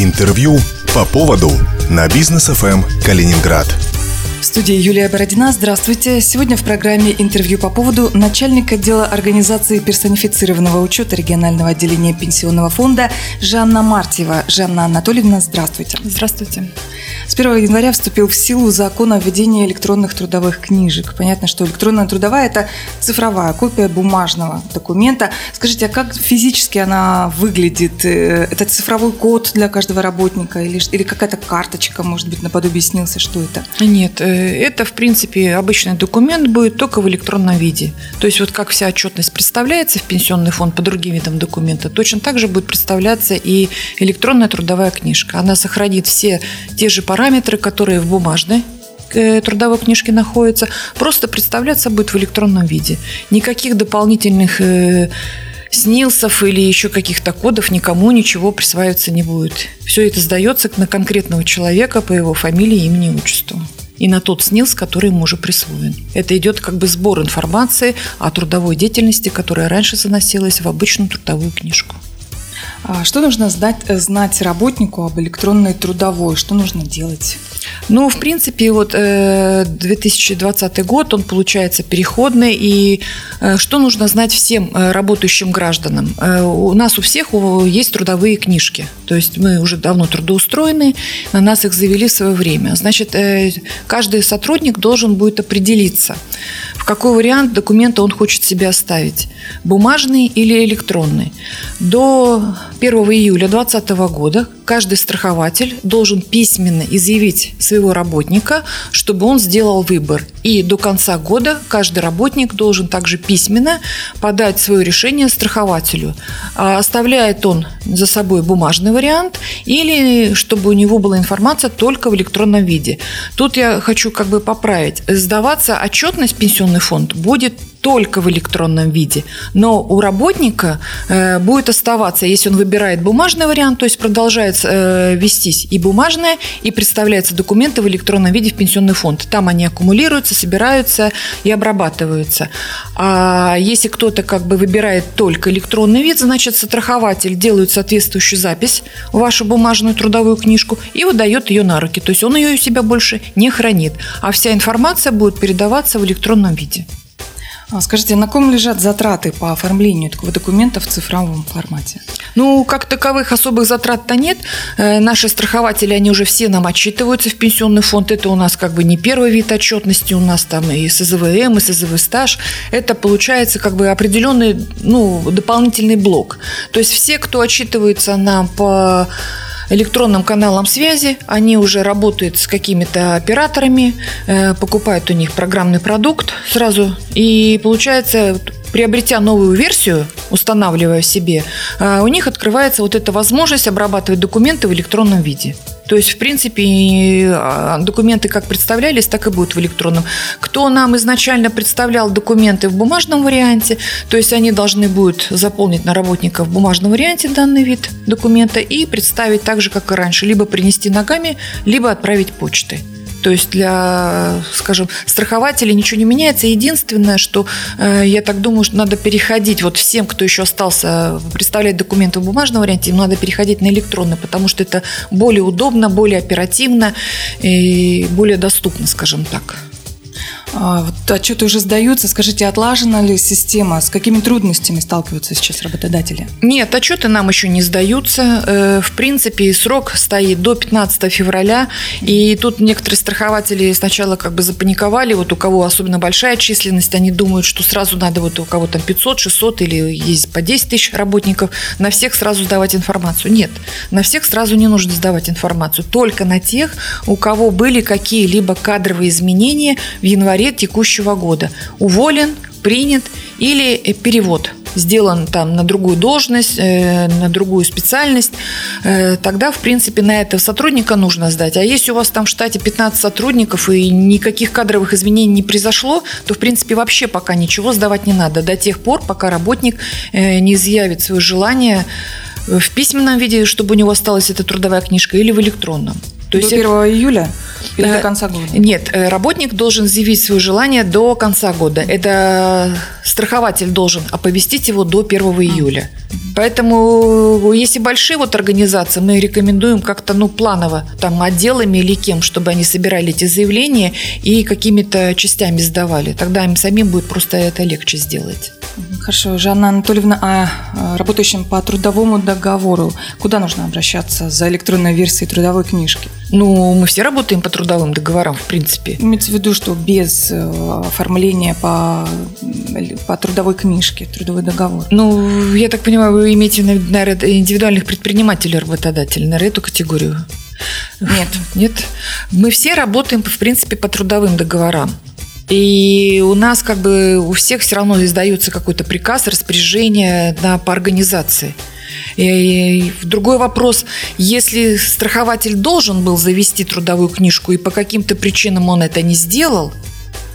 Интервью по поводу на бизнес ФМ Калининград. В студии Юлия Бородина. Здравствуйте. Сегодня в программе интервью по поводу начальника отдела организации персонифицированного учета регионального отделения пенсионного фонда Жанна Мартьева. Жанна Анатольевна, здравствуйте. Здравствуйте. С 1 января вступил в силу закон о введении электронных трудовых книжек. Понятно, что электронная трудовая – это цифровая копия бумажного документа. Скажите, а как физически она выглядит? Э, это цифровой код для каждого работника или, или какая-то карточка, может быть, наподобие снился? Что это? Нет, э, это, в принципе, обычный документ будет только в электронном виде. То есть вот как вся отчетность представляется в пенсионный фонд по другим видам документа, точно так же будет представляться и электронная трудовая книжка. Она сохранит все те же параметры, параметры, которые в бумажной э, трудовой книжке находятся, просто представляться будет в электронном виде. Никаких дополнительных э, снилсов или еще каких-то кодов никому ничего присваиваться не будет. Все это сдается на конкретного человека по его фамилии, имени, отчеству и на тот СНИЛС, который ему уже присвоен. Это идет как бы сбор информации о трудовой деятельности, которая раньше заносилась в обычную трудовую книжку. А что нужно знать, э, знать работнику об электронной трудовой? Что нужно делать? Ну, в принципе, вот 2020 э, год, он получается переходный. И э, что нужно знать всем работающим гражданам? У нас у всех есть трудовые книжки. То есть мы уже давно трудоустроены, на нас их завели в свое время. Значит, каждый сотрудник должен будет определиться, в какой вариант документа он хочет себе оставить. Бумажный или электронный. До 1 июля 2020 года каждый страхователь должен письменно изъявить своего работника, чтобы он сделал выбор. И до конца года каждый работник должен также письменно подать свое решение страхователю. А оставляет он за собой бумажный вариант или чтобы у него была информация только в электронном виде. Тут я хочу как бы поправить. Сдаваться отчетность пенсионный фонд будет только в электронном виде. Но у работника э, будет оставаться, если он выбирает бумажный вариант, то есть продолжает э, вестись и бумажное, и представляются документы в электронном виде в пенсионный фонд. Там они аккумулируются, собираются и обрабатываются. А если кто-то как бы выбирает только электронный вид, значит, страхователь делает соответствующую запись в вашу бумажную трудовую книжку и выдает ее на руки. То есть он ее у себя больше не хранит. А вся информация будет передаваться в электронном виде. А скажите, на ком лежат затраты по оформлению такого документа в цифровом формате? Ну, как таковых особых затрат-то нет. Э, наши страхователи, они уже все нам отчитываются в пенсионный фонд. Это у нас как бы не первый вид отчетности, у нас там и СЗВМ, и СЗВ стаж. Это получается как бы определенный, ну, дополнительный блок. То есть все, кто отчитывается нам по электронным каналам связи. Они уже работают с какими-то операторами, э, покупают у них программный продукт сразу. И получается, приобретя новую версию, устанавливая себе, э, у них открывается вот эта возможность обрабатывать документы в электронном виде. То есть, в принципе, а, документы как представлялись, так и будут в электронном. Кто нам изначально представлял документы в бумажном варианте, то есть они должны будут заполнить на работника в бумажном варианте данный вид документа и представить так же, как и раньше, либо принести ногами, либо отправить почтой. То есть для, скажем, страхователей ничего не меняется. Единственное, что э, я так думаю, что надо переходить вот всем, кто еще остался представлять документы в бумажном варианте, им надо переходить на электронный, потому что это более удобно, более оперативно и более доступно, скажем так. А, вот отчеты уже сдаются. Скажите, отлажена ли система? С какими трудностями сталкиваются сейчас работодатели? Нет, отчеты нам еще не сдаются. Э, в принципе, срок стоит до 15 февраля. И тут некоторые страхователи сначала как бы запаниковали. Вот у кого особенно большая численность, они думают, что сразу надо вот у кого там 500, 600 или есть по 10 тысяч работников, на всех сразу сдавать информацию. Нет, на всех сразу не нужно сдавать информацию. Только на тех, у кого были какие-либо кадровые изменения в январе январе текущего года. Уволен, принят или э, перевод сделан там на другую должность, э, на другую специальность, э, тогда, в принципе, на этого сотрудника нужно сдать. А если у вас там в штате 15 сотрудников и никаких кадровых изменений не произошло, то, в принципе, вообще пока ничего сдавать не надо до тех пор, пока работник не изъявит свое желание в письменном виде, чтобы у него осталась эта трудовая книжка, или в электронном. То до есть 1 июля? Или до конца года? Нет, работник должен заявить свое желание до конца года. Это страхователь должен оповестить его до 1 июля. Поэтому, если большие вот организации, мы рекомендуем как-то, ну, планово, там, отделами или кем, чтобы они собирали эти заявления и какими-то частями сдавали. Тогда им самим будет просто это легче сделать. Хорошо. Жанна Анатольевна, а работающим по трудовому договору, куда нужно обращаться за электронной версией трудовой книжки? Ну, мы все работаем по трудовым договорам, в принципе. Имеется в виду, что без э, оформления по, по трудовой книжке, трудовой договор? Ну, я так понимаю, вы имеете, наверное, индивидуальных предпринимателей, работодателей, наверное, эту категорию? Нет. Нет? Мы все работаем, в принципе, по трудовым договорам. И у нас как бы у всех все равно издается какой-то приказ, распоряжение на, по организации. И другой вопрос, если страхователь должен был завести трудовую книжку, и по каким-то причинам он это не сделал,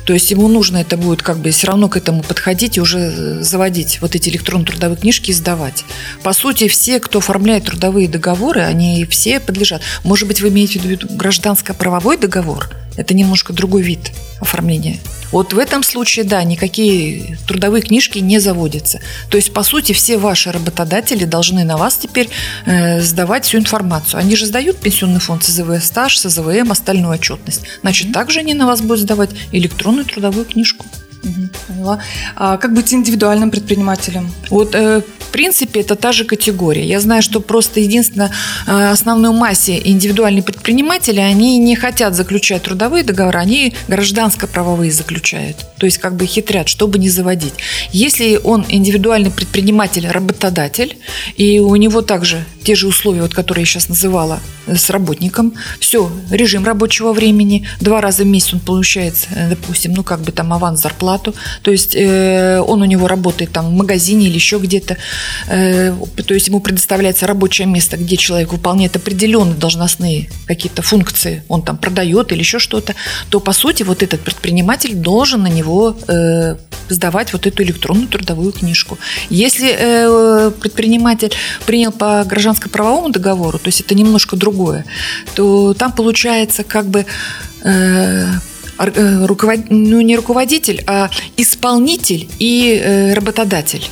то есть ему нужно это будет как бы все равно к этому подходить и уже заводить вот эти электронные трудовые книжки и сдавать. По сути, все, кто оформляет трудовые договоры, они все подлежат. Может быть, вы имеете в виду гражданско-правовой договор? Это немножко другой вид оформления. Вот в этом случае, да, никакие трудовые книжки не заводятся. То есть, по сути, все ваши работодатели должны на вас теперь э, сдавать всю информацию. Они же сдают пенсионный фонд СЗВ стаж, СЗВМ, остальную отчетность. Значит, mm-hmm. также они на вас будут сдавать электронную трудовую книжку. Угу, поняла. А как быть индивидуальным предпринимателем? Вот, э, в принципе, это та же категория. Я знаю, что просто единственное, э, основной массе индивидуальные предприниматели, они не хотят заключать трудовые договоры, они гражданско-правовые заключают. То есть как бы хитрят, чтобы не заводить. Если он индивидуальный предприниматель, работодатель, и у него также те же условия, вот, которые я сейчас называла, э, с работником, все, режим рабочего времени, два раза в месяц он получает, допустим, ну как бы там аванс зарплату, то есть э, он у него работает там в магазине или еще где-то, э, то есть ему предоставляется рабочее место, где человек выполняет определенные должностные какие-то функции, он там продает или еще что-то, то по сути вот этот предприниматель должен на него э, сдавать вот эту электронную трудовую книжку. Если э, предприниматель принял по гражданско-правовому договору, то есть это немножко другое, то там получается как бы э, руковод... ну, не руководитель, а исполнитель и э, работодатель.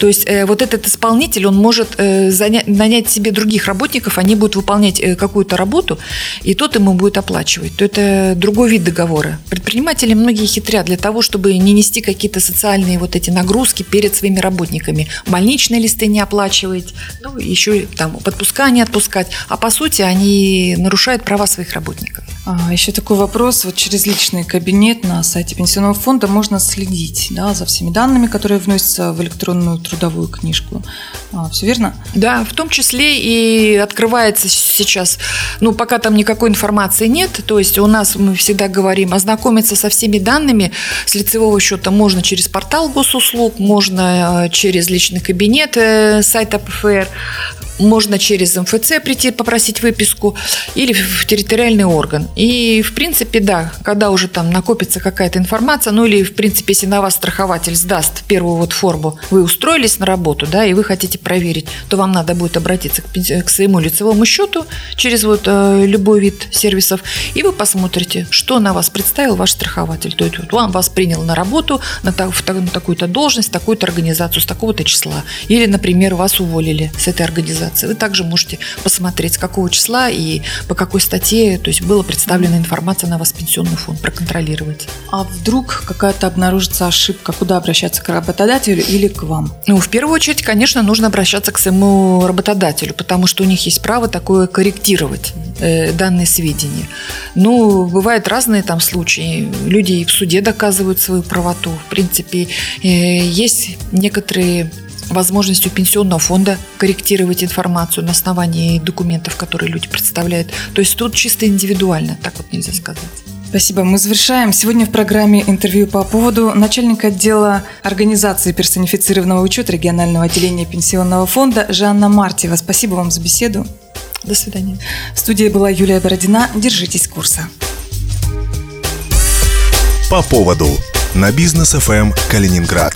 То есть э, вот этот исполнитель, он может э, занять, нанять себе других работников, они будут выполнять э, какую-то работу, и тот ему будет оплачивать. То это другой вид договора. Предприниматели многие хитрят для того, чтобы не нести какие-то социальные вот эти нагрузки перед своими работниками. Больничные листы не оплачивать, ну, еще там подпуска не отпускать. А по сути они нарушают права своих работников. А, еще такой вопрос. Вот через личный кабинет на сайте Пенсионного фонда можно следить да, за всеми данными, которые вносятся в электронную трудовую книжку. А, все верно? Да, в том числе и открывается сейчас, ну, пока там никакой информации нет, то есть у нас, мы всегда говорим, ознакомиться со всеми данными с лицевого счета можно через портал госуслуг, можно э, через личный кабинет э, сайта ПФР, можно через МФЦ прийти попросить выписку или в территориальный орган. И, в принципе, да, когда уже там накопится какая-то информация, ну или, в принципе, если на вас страхователь сдаст первую вот форму, вы устроились на работу, да, и вы хотите проверить, то вам надо будет обратиться к, к своему лицевому счету через вот э, любой вид сервисов, и вы посмотрите, что на вас представил ваш страхователь. То есть вот он вас принял на работу на, так, на такую-то должность, такую-то организацию с такого-то числа. Или, например, вас уволили с этой организации организации. Вы также можете посмотреть, с какого числа и по какой статье то есть была представлена информация на вас пенсионный фонд, проконтролировать. А вдруг какая-то обнаружится ошибка, куда обращаться, к работодателю или к вам? Ну, в первую очередь, конечно, нужно обращаться к своему работодателю, потому что у них есть право такое корректировать э, данные сведения. Ну, бывают разные там случаи. Люди и в суде доказывают свою правоту. В принципе, э, есть некоторые возможностью пенсионного фонда корректировать информацию на основании документов, которые люди представляют. То есть тут чисто индивидуально, так вот нельзя сказать. Спасибо. Мы завершаем. Сегодня в программе интервью по поводу начальника отдела организации персонифицированного учета регионального отделения пенсионного фонда Жанна Мартьева. Спасибо вам за беседу. До свидания. В студии была Юлия Бородина. Держитесь курса. По поводу на бизнес ФМ Калининград.